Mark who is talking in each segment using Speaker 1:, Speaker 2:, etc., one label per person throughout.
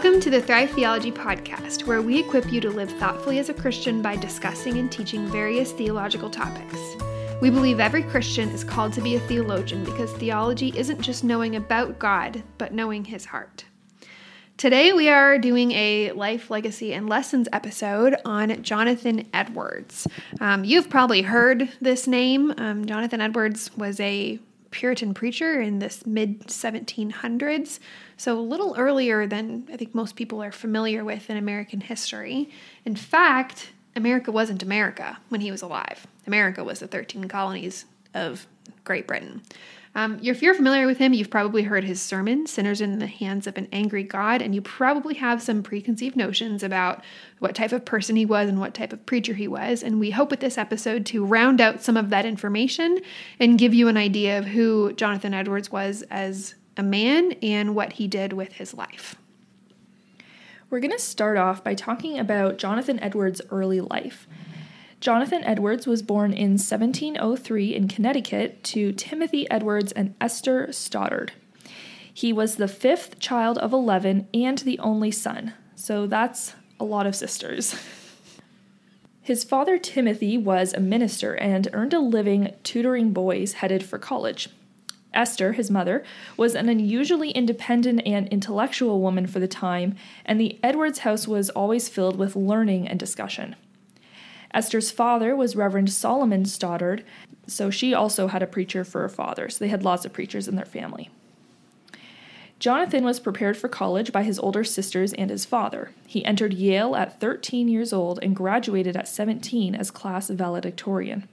Speaker 1: Welcome to the Thrive Theology Podcast, where we equip you to live thoughtfully as a Christian by discussing and teaching various theological topics. We believe every Christian is called to be a theologian because theology isn't just knowing about God, but knowing his heart. Today, we are doing a life, legacy, and lessons episode on Jonathan Edwards. Um, you've probably heard this name. Um, Jonathan Edwards was a Puritan preacher in this mid 1700s, so a little earlier than I think most people are familiar with in American history. In fact, America wasn't America when he was alive. America was the 13 colonies of Great Britain. Um, if you're familiar with him, you've probably heard his sermon, Sinners in the Hands of an Angry God, and you probably have some preconceived notions about what type of person he was and what type of preacher he was. And we hope with this episode to round out some of that information and give you an idea of who Jonathan Edwards was as a man and what he did with his life.
Speaker 2: We're going to start off by talking about Jonathan Edwards' early life. Jonathan Edwards was born in 1703 in Connecticut to Timothy Edwards and Esther Stoddard. He was the fifth child of 11 and the only son, so that's a lot of sisters. His father, Timothy, was a minister and earned a living tutoring boys headed for college. Esther, his mother, was an unusually independent and intellectual woman for the time, and the Edwards house was always filled with learning and discussion. Esther's father was Reverend Solomon Stoddard, so she also had a preacher for a father, so they had lots of preachers in their family. Jonathan was prepared for college by his older sisters and his father. He entered Yale at 13 years old and graduated at 17 as class valedictorian.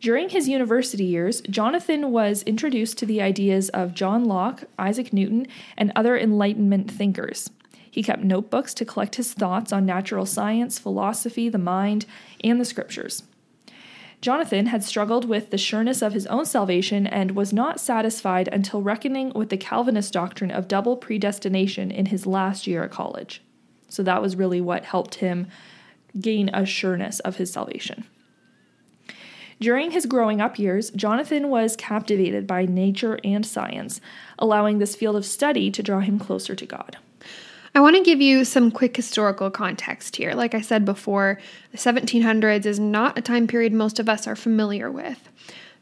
Speaker 2: During his university years, Jonathan was introduced to the ideas of John Locke, Isaac Newton, and other Enlightenment thinkers. He kept notebooks to collect his thoughts on natural science, philosophy, the mind, and the scriptures. Jonathan had struggled with the sureness of his own salvation and was not satisfied until reckoning with the Calvinist doctrine of double predestination in his last year at college. So that was really what helped him gain a sureness of his salvation. During his growing up years, Jonathan was captivated by nature and science, allowing this field of study to draw him closer to God.
Speaker 1: I want to give you some quick historical context here. Like I said before, the 1700s is not a time period most of us are familiar with.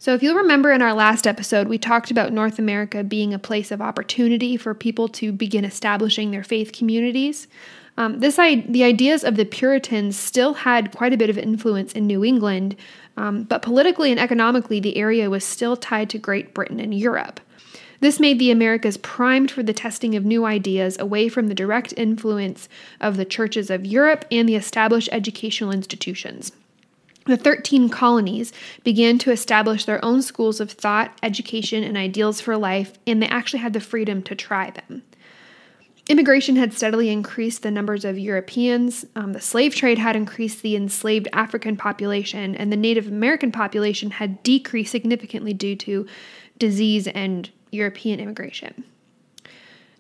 Speaker 1: So, if you'll remember in our last episode, we talked about North America being a place of opportunity for people to begin establishing their faith communities. Um, this the ideas of the Puritans still had quite a bit of influence in New England, um, but politically and economically, the area was still tied to Great Britain and Europe. This made the Americas primed for the testing of new ideas away from the direct influence of the churches of Europe and the established educational institutions. The 13 colonies began to establish their own schools of thought, education, and ideals for life, and they actually had the freedom to try them. Immigration had steadily increased the numbers of Europeans. Um, the slave trade had increased the enslaved African population, and the Native American population had decreased significantly due to disease and European immigration.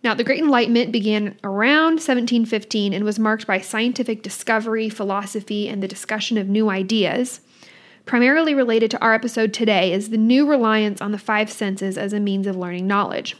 Speaker 1: Now, the Great Enlightenment began around 1715 and was marked by scientific discovery, philosophy, and the discussion of new ideas. Primarily related to our episode today is the new reliance on the five senses as a means of learning knowledge.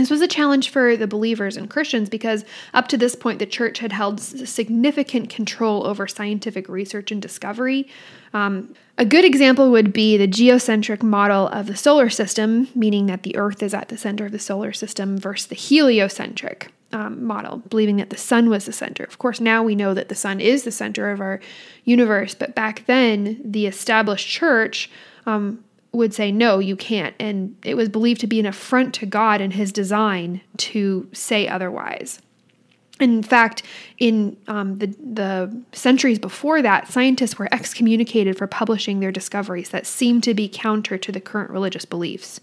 Speaker 1: This was a challenge for the believers and Christians because up to this point, the church had held significant control over scientific research and discovery. Um, a good example would be the geocentric model of the solar system, meaning that the Earth is at the center of the solar system, versus the heliocentric um, model, believing that the sun was the center. Of course, now we know that the sun is the center of our universe, but back then, the established church um, would say, no, you can't. And it was believed to be an affront to God and his design to say otherwise. In fact, in um, the, the centuries before that, scientists were excommunicated for publishing their discoveries that seemed to be counter to the current religious beliefs.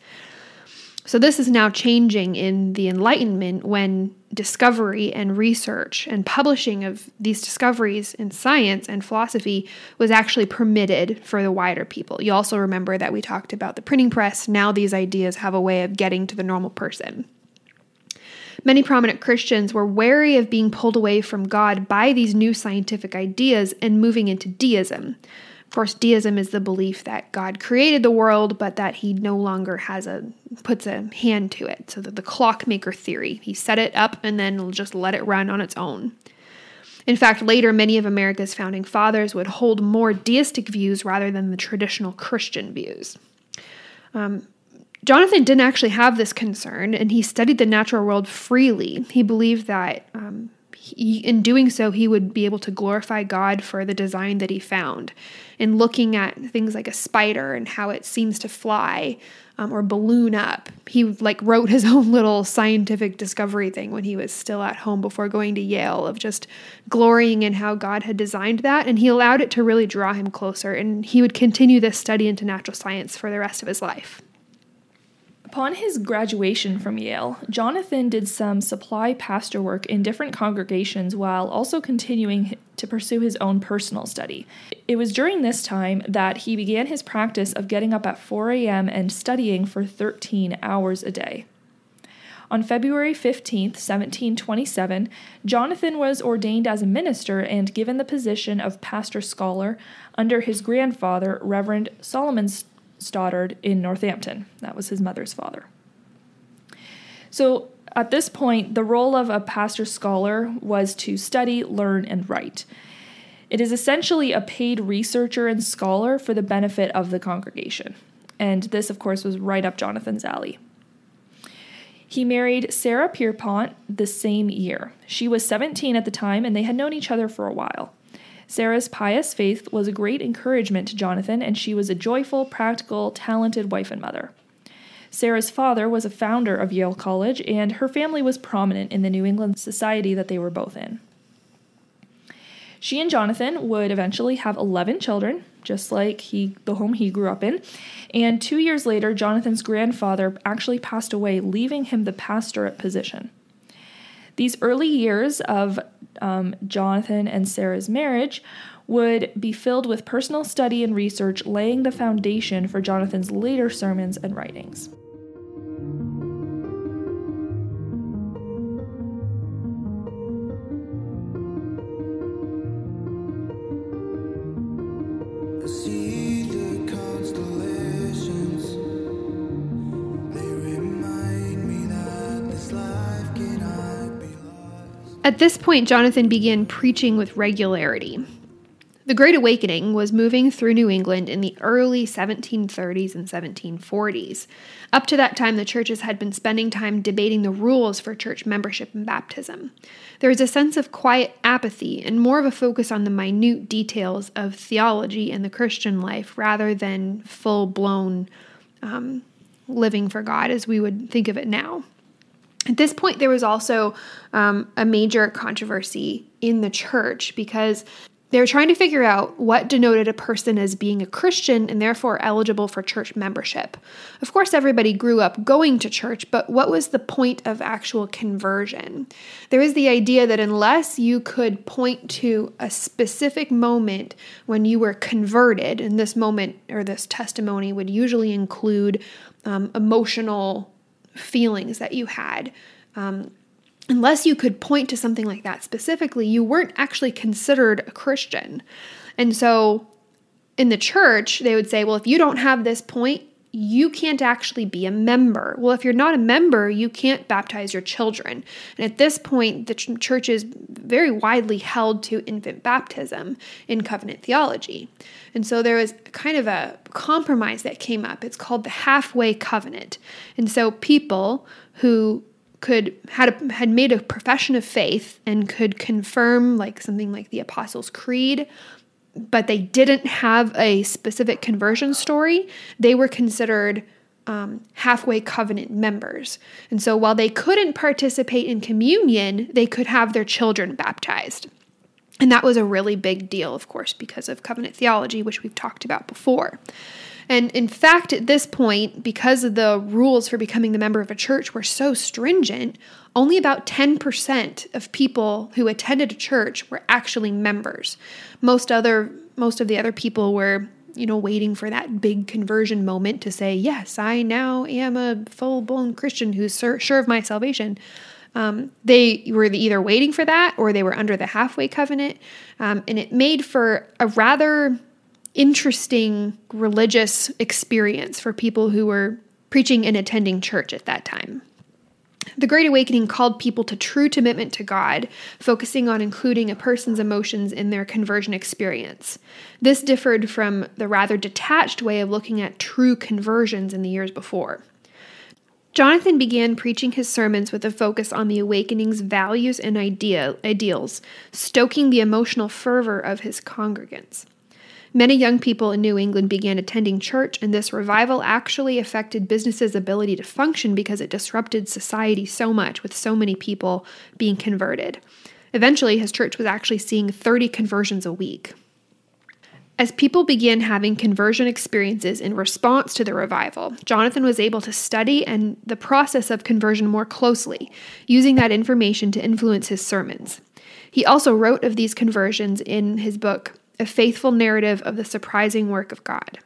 Speaker 1: So, this is now changing in the Enlightenment when discovery and research and publishing of these discoveries in science and philosophy was actually permitted for the wider people. You also remember that we talked about the printing press. Now, these ideas have a way of getting to the normal person. Many prominent Christians were wary of being pulled away from God by these new scientific ideas and moving into deism. Of course, deism is the belief that God created the world, but that he no longer has a puts a hand to it. So that the clockmaker theory, he set it up and then just let it run on its own. In fact, later many of America's founding fathers would hold more deistic views rather than the traditional Christian views. Um, Jonathan didn't actually have this concern, and he studied the natural world freely. He believed that he, in doing so, he would be able to glorify God for the design that he found. In looking at things like a spider and how it seems to fly um, or balloon up, he like wrote his own little scientific discovery thing when he was still at home before going to Yale of just glorying in how God had designed that, and he allowed it to really draw him closer. And he would continue this study into natural science for the rest of his life.
Speaker 2: Upon his graduation from Yale, Jonathan did some supply pastor work in different congregations while also continuing to pursue his own personal study. It was during this time that he began his practice of getting up at 4 a.m. and studying for 13 hours a day. On February 15, 1727, Jonathan was ordained as a minister and given the position of pastor scholar under his grandfather, Reverend Solomon Stoddard in Northampton. That was his mother's father. So at this point, the role of a pastor scholar was to study, learn, and write. It is essentially a paid researcher and scholar for the benefit of the congregation. And this, of course, was right up Jonathan's alley. He married Sarah Pierpont the same year. She was 17 at the time, and they had known each other for a while. Sarah's pious faith was a great encouragement to Jonathan, and she was a joyful, practical, talented wife and mother. Sarah's father was a founder of Yale College, and her family was prominent in the New England society that they were both in. She and Jonathan would eventually have 11 children, just like he the home he grew up in. And 2 years later, Jonathan's grandfather actually passed away, leaving him the pastorate position. These early years of um, Jonathan and Sarah's marriage would be filled with personal study and research, laying the foundation for Jonathan's later sermons and writings.
Speaker 1: At this point, Jonathan began preaching with regularity. The Great Awakening was moving through New England in the early 1730s and 1740s. Up to that time, the churches had been spending time debating the rules for church membership and baptism. There was a sense of quiet apathy and more of a focus on the minute details of theology and the Christian life rather than full blown um, living for God as we would think of it now. At this point, there was also um, a major controversy in the church because they were trying to figure out what denoted a person as being a Christian and therefore eligible for church membership. Of course, everybody grew up going to church, but what was the point of actual conversion? There was the idea that unless you could point to a specific moment when you were converted, and this moment or this testimony would usually include um, emotional feelings that you had. Um, unless you could point to something like that specifically, you weren't actually considered a Christian. And so in the church, they would say, well, if you don't have this point, you can't actually be a member. Well, if you're not a member, you can't baptize your children. And at this point, the ch- church is very widely held to infant baptism in covenant theology. And so there was kind of a compromise that came up. It's called the halfway covenant. And so people who could had a, had made a profession of faith and could confirm like something like the Apostles' Creed but they didn't have a specific conversion story, they were considered um, halfway covenant members. And so while they couldn't participate in communion, they could have their children baptized. And that was a really big deal, of course, because of covenant theology, which we've talked about before. And in fact, at this point, because of the rules for becoming the member of a church were so stringent, only about 10% of people who attended a church were actually members. Most other most of the other people were, you know, waiting for that big conversion moment to say, "Yes, I now am a full-blown Christian who's sure of my salvation." Um, they were either waiting for that or they were under the halfway covenant, um, and it made for a rather interesting religious experience for people who were preaching and attending church at that time. The Great Awakening called people to true commitment to God, focusing on including a person's emotions in their conversion experience. This differed from the rather detached way of looking at true conversions in the years before. Jonathan began preaching his sermons with a focus on the awakening's values and idea, ideals, stoking the emotional fervor of his congregants. Many young people in New England began attending church, and this revival actually affected businesses' ability to function because it disrupted society so much with so many people being converted. Eventually, his church was actually seeing 30 conversions a week. As people began having conversion experiences in response to the revival, Jonathan was able to study and the process of conversion more closely, using that information to influence his sermons. He also wrote of these conversions in his book, A Faithful Narrative of the Surprising Work of God.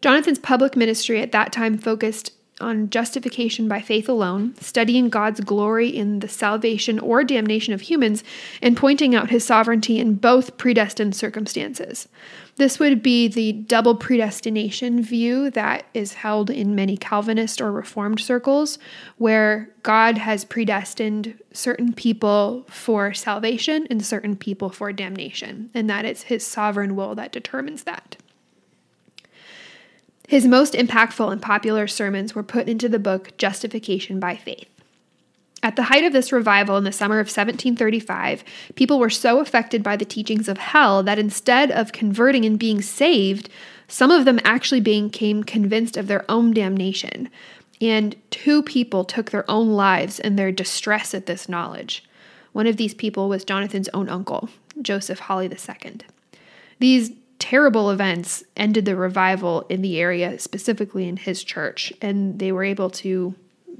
Speaker 1: Jonathan's public ministry at that time focused on justification by faith alone, studying God's glory in the salvation or damnation of humans, and pointing out his sovereignty in both predestined circumstances. This would be the double predestination view that is held in many Calvinist or Reformed circles, where God has predestined certain people for salvation and certain people for damnation, and that it's his sovereign will that determines that. His most impactful and popular sermons were put into the book Justification by Faith. At the height of this revival in the summer of 1735, people were so affected by the teachings of hell that instead of converting and being saved, some of them actually became convinced of their own damnation. And two people took their own lives in their distress at this knowledge. One of these people was Jonathan's own uncle, Joseph Hawley II. These terrible events ended the revival in the area, specifically in his church, and they were able to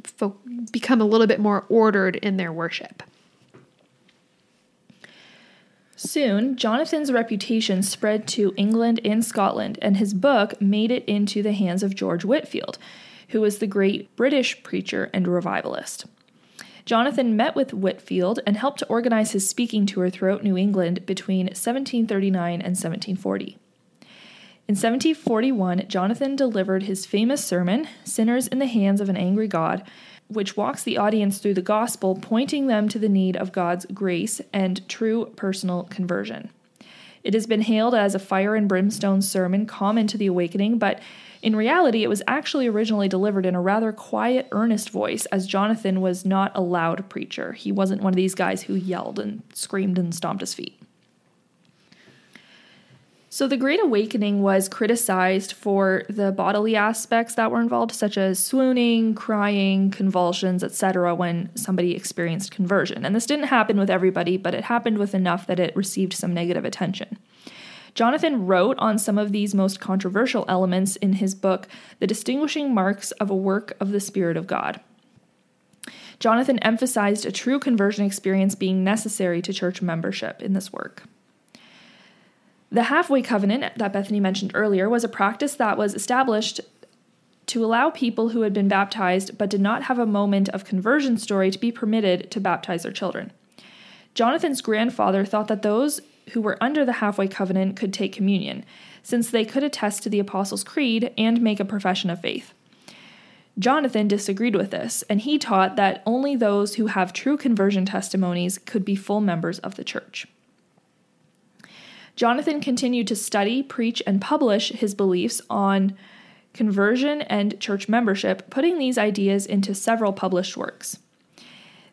Speaker 1: fo- become a little bit more ordered in their worship.
Speaker 2: Soon, Jonathan's reputation spread to England and Scotland, and his book made it into the hands of George Whitefield, who was the great British preacher and revivalist. Jonathan met with Whitefield and helped to organize his speaking tour throughout New England between 1739 and 1740. In 1741, Jonathan delivered his famous sermon, Sinners in the Hands of an Angry God, which walks the audience through the gospel, pointing them to the need of God's grace and true personal conversion. It has been hailed as a fire and brimstone sermon common to the awakening, but in reality, it was actually originally delivered in a rather quiet, earnest voice, as Jonathan was not a loud preacher. He wasn't one of these guys who yelled and screamed and stomped his feet. So, the Great Awakening was criticized for the bodily aspects that were involved, such as swooning, crying, convulsions, etc., when somebody experienced conversion. And this didn't happen with everybody, but it happened with enough that it received some negative attention. Jonathan wrote on some of these most controversial elements in his book, The Distinguishing Marks of a Work of the Spirit of God. Jonathan emphasized a true conversion experience being necessary to church membership in this work. The halfway covenant that Bethany mentioned earlier was a practice that was established to allow people who had been baptized but did not have a moment of conversion story to be permitted to baptize their children. Jonathan's grandfather thought that those who were under the halfway covenant could take communion, since they could attest to the Apostles' Creed and make a profession of faith. Jonathan disagreed with this, and he taught that only those who have true conversion testimonies could be full members of the church. Jonathan continued to study, preach, and publish his beliefs on conversion and church membership, putting these ideas into several published works.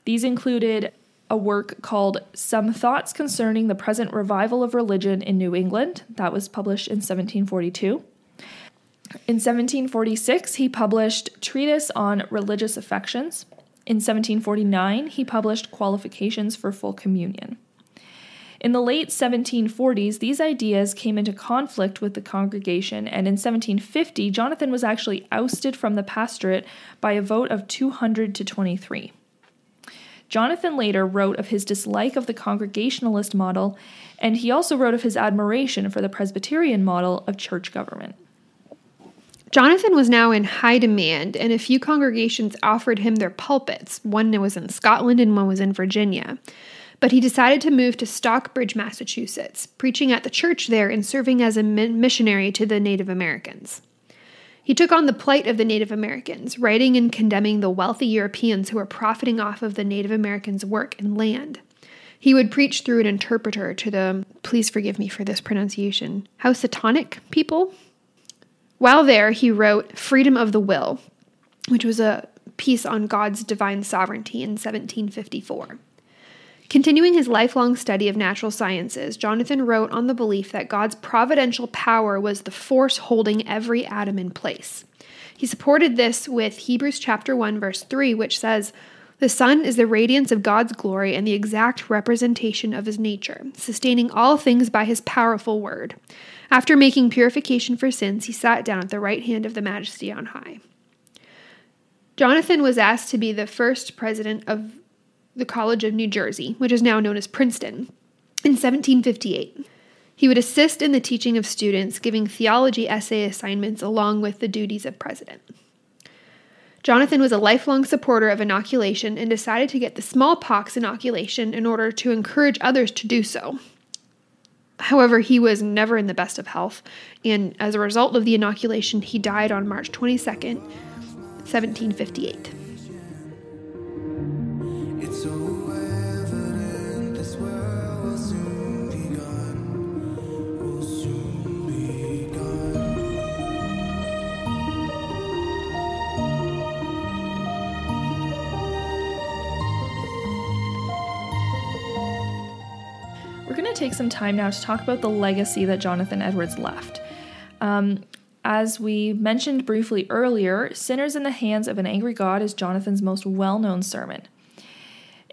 Speaker 2: These included a work called Some Thoughts Concerning the Present Revival of Religion in New England. That was published in 1742. In 1746, he published Treatise on Religious Affections. In 1749, he published Qualifications for Full Communion. In the late 1740s, these ideas came into conflict with the congregation, and in 1750, Jonathan was actually ousted from the pastorate by a vote of 200 to 23. Jonathan later wrote of his dislike of the Congregationalist model, and he also wrote of his admiration for the Presbyterian model of church government.
Speaker 1: Jonathan was now in high demand, and a few congregations offered him their pulpits. One was in Scotland and one was in Virginia. But he decided to move to Stockbridge, Massachusetts, preaching at the church there and serving as a missionary to the Native Americans. He took on the plight of the Native Americans, writing and condemning the wealthy Europeans who were profiting off of the Native Americans' work and land. He would preach through an interpreter to the, please forgive me for this pronunciation, Housatonic people. While there, he wrote Freedom of the Will, which was a piece on God's divine sovereignty in 1754. Continuing his lifelong study of natural sciences, Jonathan wrote on the belief that God's providential power was the force holding every atom in place. He supported this with Hebrews chapter 1 verse 3 which says, "The Son is the radiance of God's glory and the exact representation of his nature, sustaining all things by his powerful word." After making purification for sins, he sat down at the right hand of the majesty on high. Jonathan was asked to be the first president of the College of New Jersey, which is now known as Princeton, in 1758. He would assist in the teaching of students, giving theology essay assignments along with the duties of president. Jonathan was a lifelong supporter of inoculation and decided to get the smallpox inoculation in order to encourage others to do so. However, he was never in the best of health, and as a result of the inoculation, he died on March 22nd, 1758.
Speaker 2: Take some time now to talk about the legacy that Jonathan Edwards left. Um, as we mentioned briefly earlier, Sinners in the Hands of an Angry God is Jonathan's most well known sermon.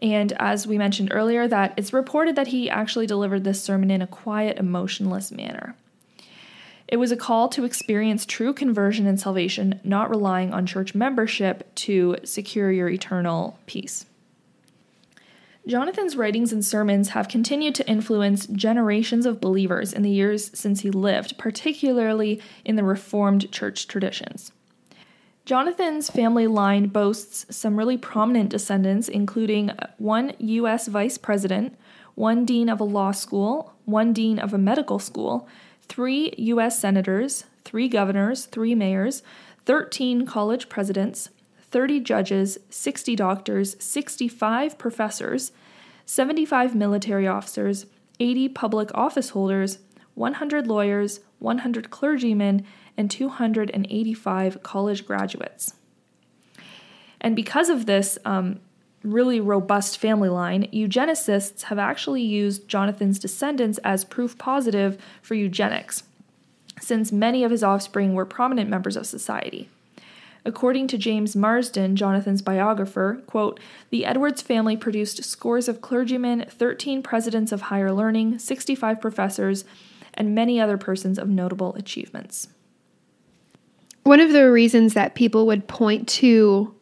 Speaker 2: And as we mentioned earlier, that it's reported that he actually delivered this sermon in a quiet, emotionless manner. It was a call to experience true conversion and salvation, not relying on church membership to secure your eternal peace. Jonathan's writings and sermons have continued to influence generations of believers in the years since he lived, particularly in the Reformed church traditions. Jonathan's family line boasts some really prominent descendants, including one U.S. vice president, one dean of a law school, one dean of a medical school, three U.S. senators, three governors, three mayors, 13 college presidents, 30 judges, 60 doctors, 65 professors, 75 military officers, 80 public office holders, 100 lawyers, 100 clergymen, and 285 college graduates. And because of this um, really robust family line, eugenicists have actually used Jonathan's descendants as proof positive for eugenics, since many of his offspring were prominent members of society. According to James Marsden, Jonathan's biographer, quote, the Edwards family produced scores of clergymen, 13 presidents of higher learning, 65 professors, and many other persons of notable achievements.
Speaker 1: One of the reasons that people would point to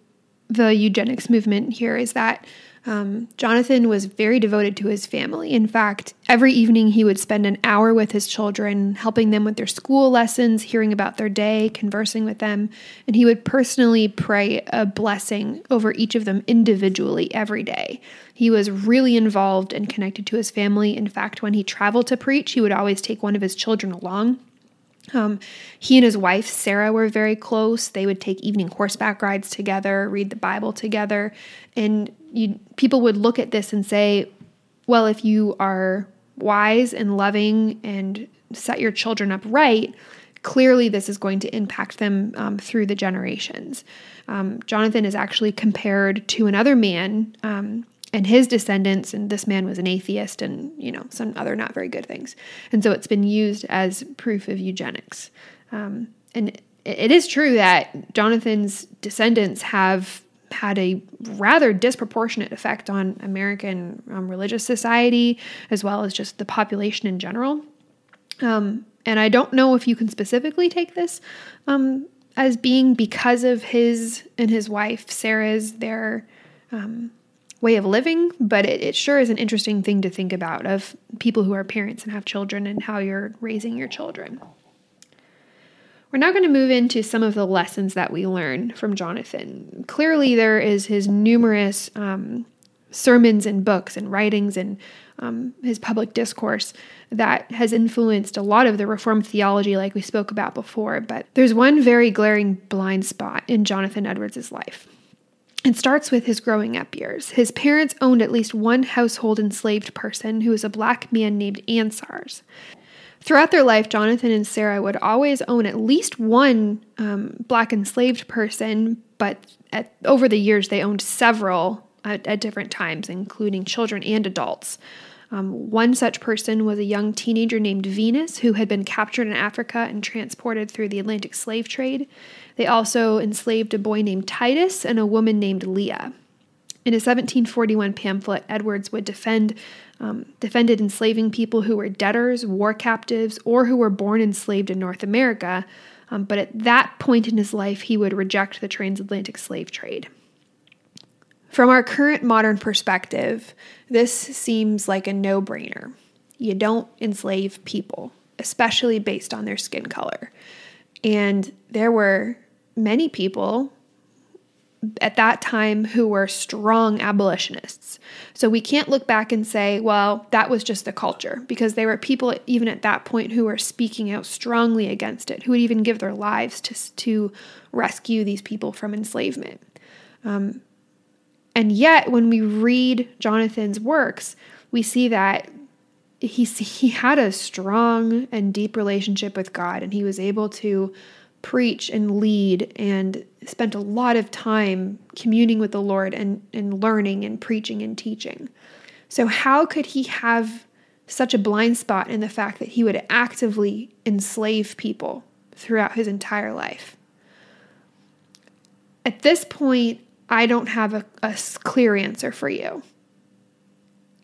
Speaker 1: the eugenics movement here is that um, Jonathan was very devoted to his family. In fact, every evening he would spend an hour with his children, helping them with their school lessons, hearing about their day, conversing with them, and he would personally pray a blessing over each of them individually every day. He was really involved and connected to his family. In fact, when he traveled to preach, he would always take one of his children along. Um, he and his wife, Sarah, were very close. They would take evening horseback rides together, read the Bible together. And you, people would look at this and say, well, if you are wise and loving and set your children up right, clearly this is going to impact them um, through the generations. Um, Jonathan is actually compared to another man um, and his descendants and this man was an atheist and you know some other not very good things. And so it's been used as proof of eugenics. Um, and it is true that jonathan's descendants have had a rather disproportionate effect on american um, religious society as well as just the population in general. Um, and i don't know if you can specifically take this um, as being because of his and his wife sarah's their um, way of living, but it, it sure is an interesting thing to think about of people who are parents and have children and how you're raising your children. We're now going to move into some of the lessons that we learn from Jonathan. Clearly, there is his numerous um, sermons and books and writings and um, his public discourse that has influenced a lot of the Reformed theology, like we spoke about before. But there's one very glaring blind spot in Jonathan Edwards' life. It starts with his growing up years. His parents owned at least one household enslaved person who was a black man named Ansars. Throughout their life, Jonathan and Sarah would always own at least one um, black enslaved person, but at, over the years, they owned several at, at different times, including children and adults. Um, one such person was a young teenager named Venus who had been captured in Africa and transported through the Atlantic slave trade. They also enslaved a boy named Titus and a woman named Leah. In a 1741 pamphlet, Edwards would defend um, defended enslaving people who were debtors, war captives, or who were born enslaved in North America. Um, but at that point in his life, he would reject the transatlantic slave trade. From our current modern perspective, this seems like a no brainer. You don't enslave people, especially based on their skin color. And there were many people at that time who were strong abolitionists. So we can't look back and say, well, that was just the culture, because there were people even at that point who were speaking out strongly against it, who would even give their lives to, to rescue these people from enslavement. Um, and yet, when we read Jonathan's works, we see that he, he had a strong and deep relationship with God, and he was able to preach and lead and spent a lot of time communing with the Lord and, and learning and preaching and teaching. So, how could he have such a blind spot in the fact that he would actively enslave people throughout his entire life? At this point, I don't have a, a clear answer for you.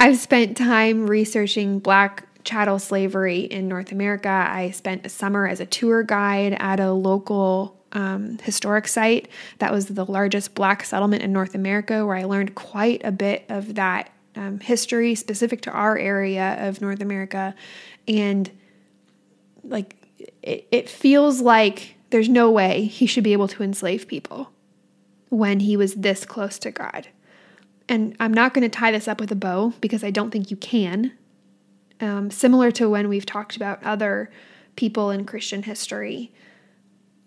Speaker 1: I've spent time researching Black chattel slavery in North America. I spent a summer as a tour guide at a local um, historic site that was the largest black settlement in North America, where I learned quite a bit of that um, history specific to our area of North America. And like, it, it feels like there's no way he should be able to enslave people when he was this close to God. And I'm not going to tie this up with a bow because I don't think you can. Um, similar to when we've talked about other people in Christian history,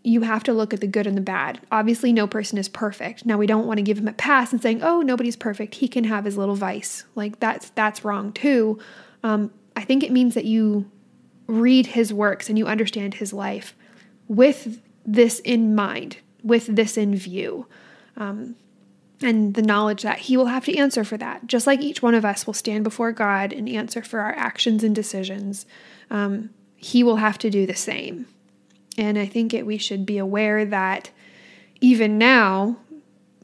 Speaker 1: you have to look at the good and the bad. Obviously, no person is perfect. Now, we don't want to give him a pass and saying, "Oh, nobody's perfect. He can have his little vice." Like that's that's wrong too. Um, I think it means that you read his works and you understand his life with this in mind, with this in view. Um, and the knowledge that He will have to answer for that. Just like each one of us will stand before God and answer for our actions and decisions, um, He will have to do the same. And I think it, we should be aware that even now,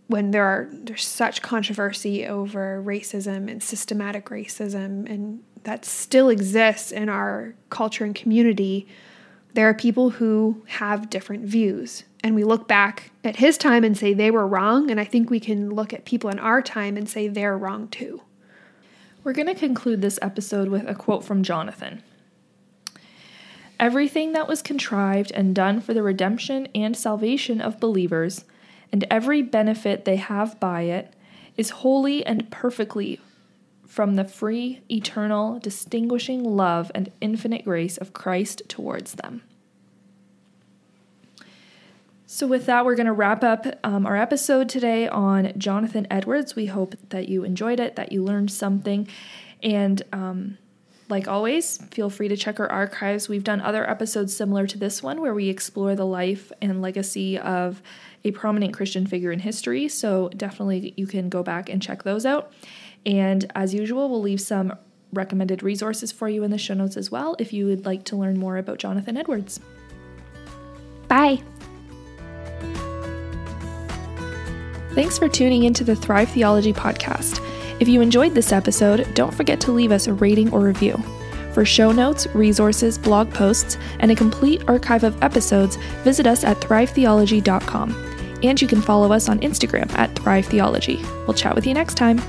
Speaker 1: when there are there's such controversy over racism and systematic racism, and that still exists in our culture and community, there are people who have different views and we look back at his time and say they were wrong. And I think we can look at people in our time and say they're wrong too.
Speaker 2: We're going to conclude this episode with a quote from Jonathan. Everything that was contrived and done for the redemption and salvation of believers, and every benefit they have by it, is wholly and perfectly from the free, eternal, distinguishing love and infinite grace of Christ towards them. So, with that, we're going to wrap up um, our episode today on Jonathan Edwards. We hope that you enjoyed it, that you learned something. And um, like always, feel free to check our archives. We've done other episodes similar to this one where we explore the life and legacy of a prominent Christian figure in history. So, definitely you can go back and check those out. And as usual, we'll leave some recommended resources for you in the show notes as well if you would like to learn more about Jonathan Edwards.
Speaker 1: Bye.
Speaker 2: Thanks for tuning into the Thrive Theology podcast. If you enjoyed this episode, don't forget to leave us a rating or review. For show notes, resources, blog posts, and a complete archive of episodes, visit us at thrivetheology.com. And you can follow us on Instagram at Thrive Theology. We'll chat with you next time.